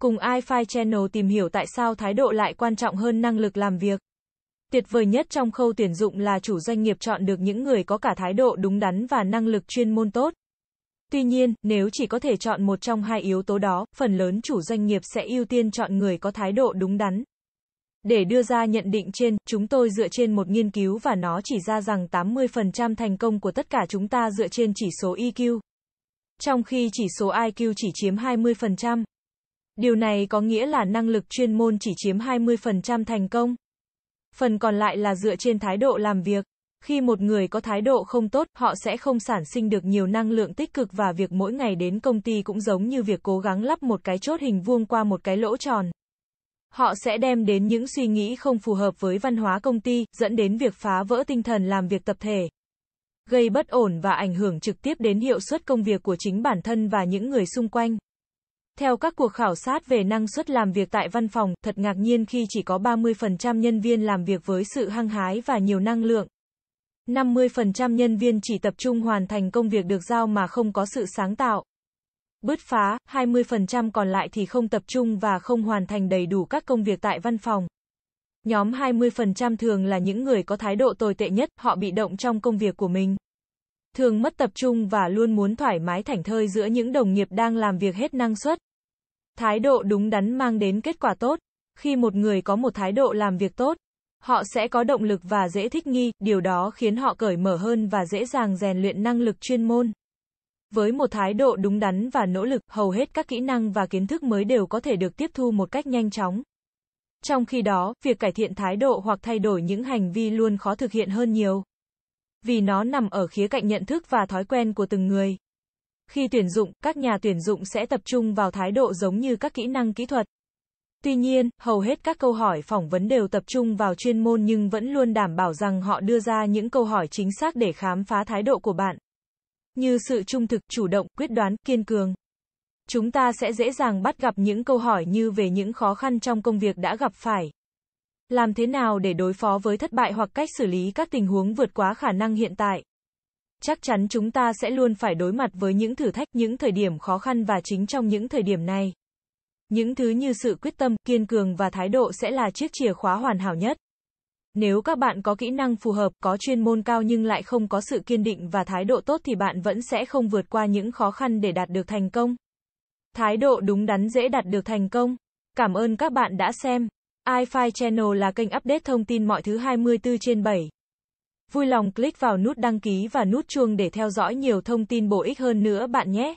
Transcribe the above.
Cùng iFi Channel tìm hiểu tại sao thái độ lại quan trọng hơn năng lực làm việc. Tuyệt vời nhất trong khâu tuyển dụng là chủ doanh nghiệp chọn được những người có cả thái độ đúng đắn và năng lực chuyên môn tốt. Tuy nhiên, nếu chỉ có thể chọn một trong hai yếu tố đó, phần lớn chủ doanh nghiệp sẽ ưu tiên chọn người có thái độ đúng đắn. Để đưa ra nhận định trên, chúng tôi dựa trên một nghiên cứu và nó chỉ ra rằng 80% thành công của tất cả chúng ta dựa trên chỉ số EQ. Trong khi chỉ số IQ chỉ chiếm 20%. Điều này có nghĩa là năng lực chuyên môn chỉ chiếm 20% thành công. Phần còn lại là dựa trên thái độ làm việc. Khi một người có thái độ không tốt, họ sẽ không sản sinh được nhiều năng lượng tích cực và việc mỗi ngày đến công ty cũng giống như việc cố gắng lắp một cái chốt hình vuông qua một cái lỗ tròn. Họ sẽ đem đến những suy nghĩ không phù hợp với văn hóa công ty, dẫn đến việc phá vỡ tinh thần làm việc tập thể. Gây bất ổn và ảnh hưởng trực tiếp đến hiệu suất công việc của chính bản thân và những người xung quanh. Theo các cuộc khảo sát về năng suất làm việc tại văn phòng, thật ngạc nhiên khi chỉ có 30% nhân viên làm việc với sự hăng hái và nhiều năng lượng. 50% nhân viên chỉ tập trung hoàn thành công việc được giao mà không có sự sáng tạo. Bứt phá, 20% còn lại thì không tập trung và không hoàn thành đầy đủ các công việc tại văn phòng. Nhóm 20% thường là những người có thái độ tồi tệ nhất, họ bị động trong công việc của mình. Thường mất tập trung và luôn muốn thoải mái thảnh thơi giữa những đồng nghiệp đang làm việc hết năng suất. Thái độ đúng đắn mang đến kết quả tốt. Khi một người có một thái độ làm việc tốt, họ sẽ có động lực và dễ thích nghi, điều đó khiến họ cởi mở hơn và dễ dàng rèn luyện năng lực chuyên môn. Với một thái độ đúng đắn và nỗ lực, hầu hết các kỹ năng và kiến thức mới đều có thể được tiếp thu một cách nhanh chóng. Trong khi đó, việc cải thiện thái độ hoặc thay đổi những hành vi luôn khó thực hiện hơn nhiều. Vì nó nằm ở khía cạnh nhận thức và thói quen của từng người. Khi tuyển dụng, các nhà tuyển dụng sẽ tập trung vào thái độ giống như các kỹ năng kỹ thuật. Tuy nhiên, hầu hết các câu hỏi phỏng vấn đều tập trung vào chuyên môn nhưng vẫn luôn đảm bảo rằng họ đưa ra những câu hỏi chính xác để khám phá thái độ của bạn. Như sự trung thực, chủ động, quyết đoán, kiên cường. Chúng ta sẽ dễ dàng bắt gặp những câu hỏi như về những khó khăn trong công việc đã gặp phải. Làm thế nào để đối phó với thất bại hoặc cách xử lý các tình huống vượt quá khả năng hiện tại? Chắc chắn chúng ta sẽ luôn phải đối mặt với những thử thách, những thời điểm khó khăn và chính trong những thời điểm này. Những thứ như sự quyết tâm, kiên cường và thái độ sẽ là chiếc chìa khóa hoàn hảo nhất. Nếu các bạn có kỹ năng phù hợp, có chuyên môn cao nhưng lại không có sự kiên định và thái độ tốt thì bạn vẫn sẽ không vượt qua những khó khăn để đạt được thành công. Thái độ đúng đắn dễ đạt được thành công. Cảm ơn các bạn đã xem. iFi Channel là kênh update thông tin mọi thứ 24 trên 7. Vui lòng click vào nút đăng ký và nút chuông để theo dõi nhiều thông tin bổ ích hơn nữa bạn nhé.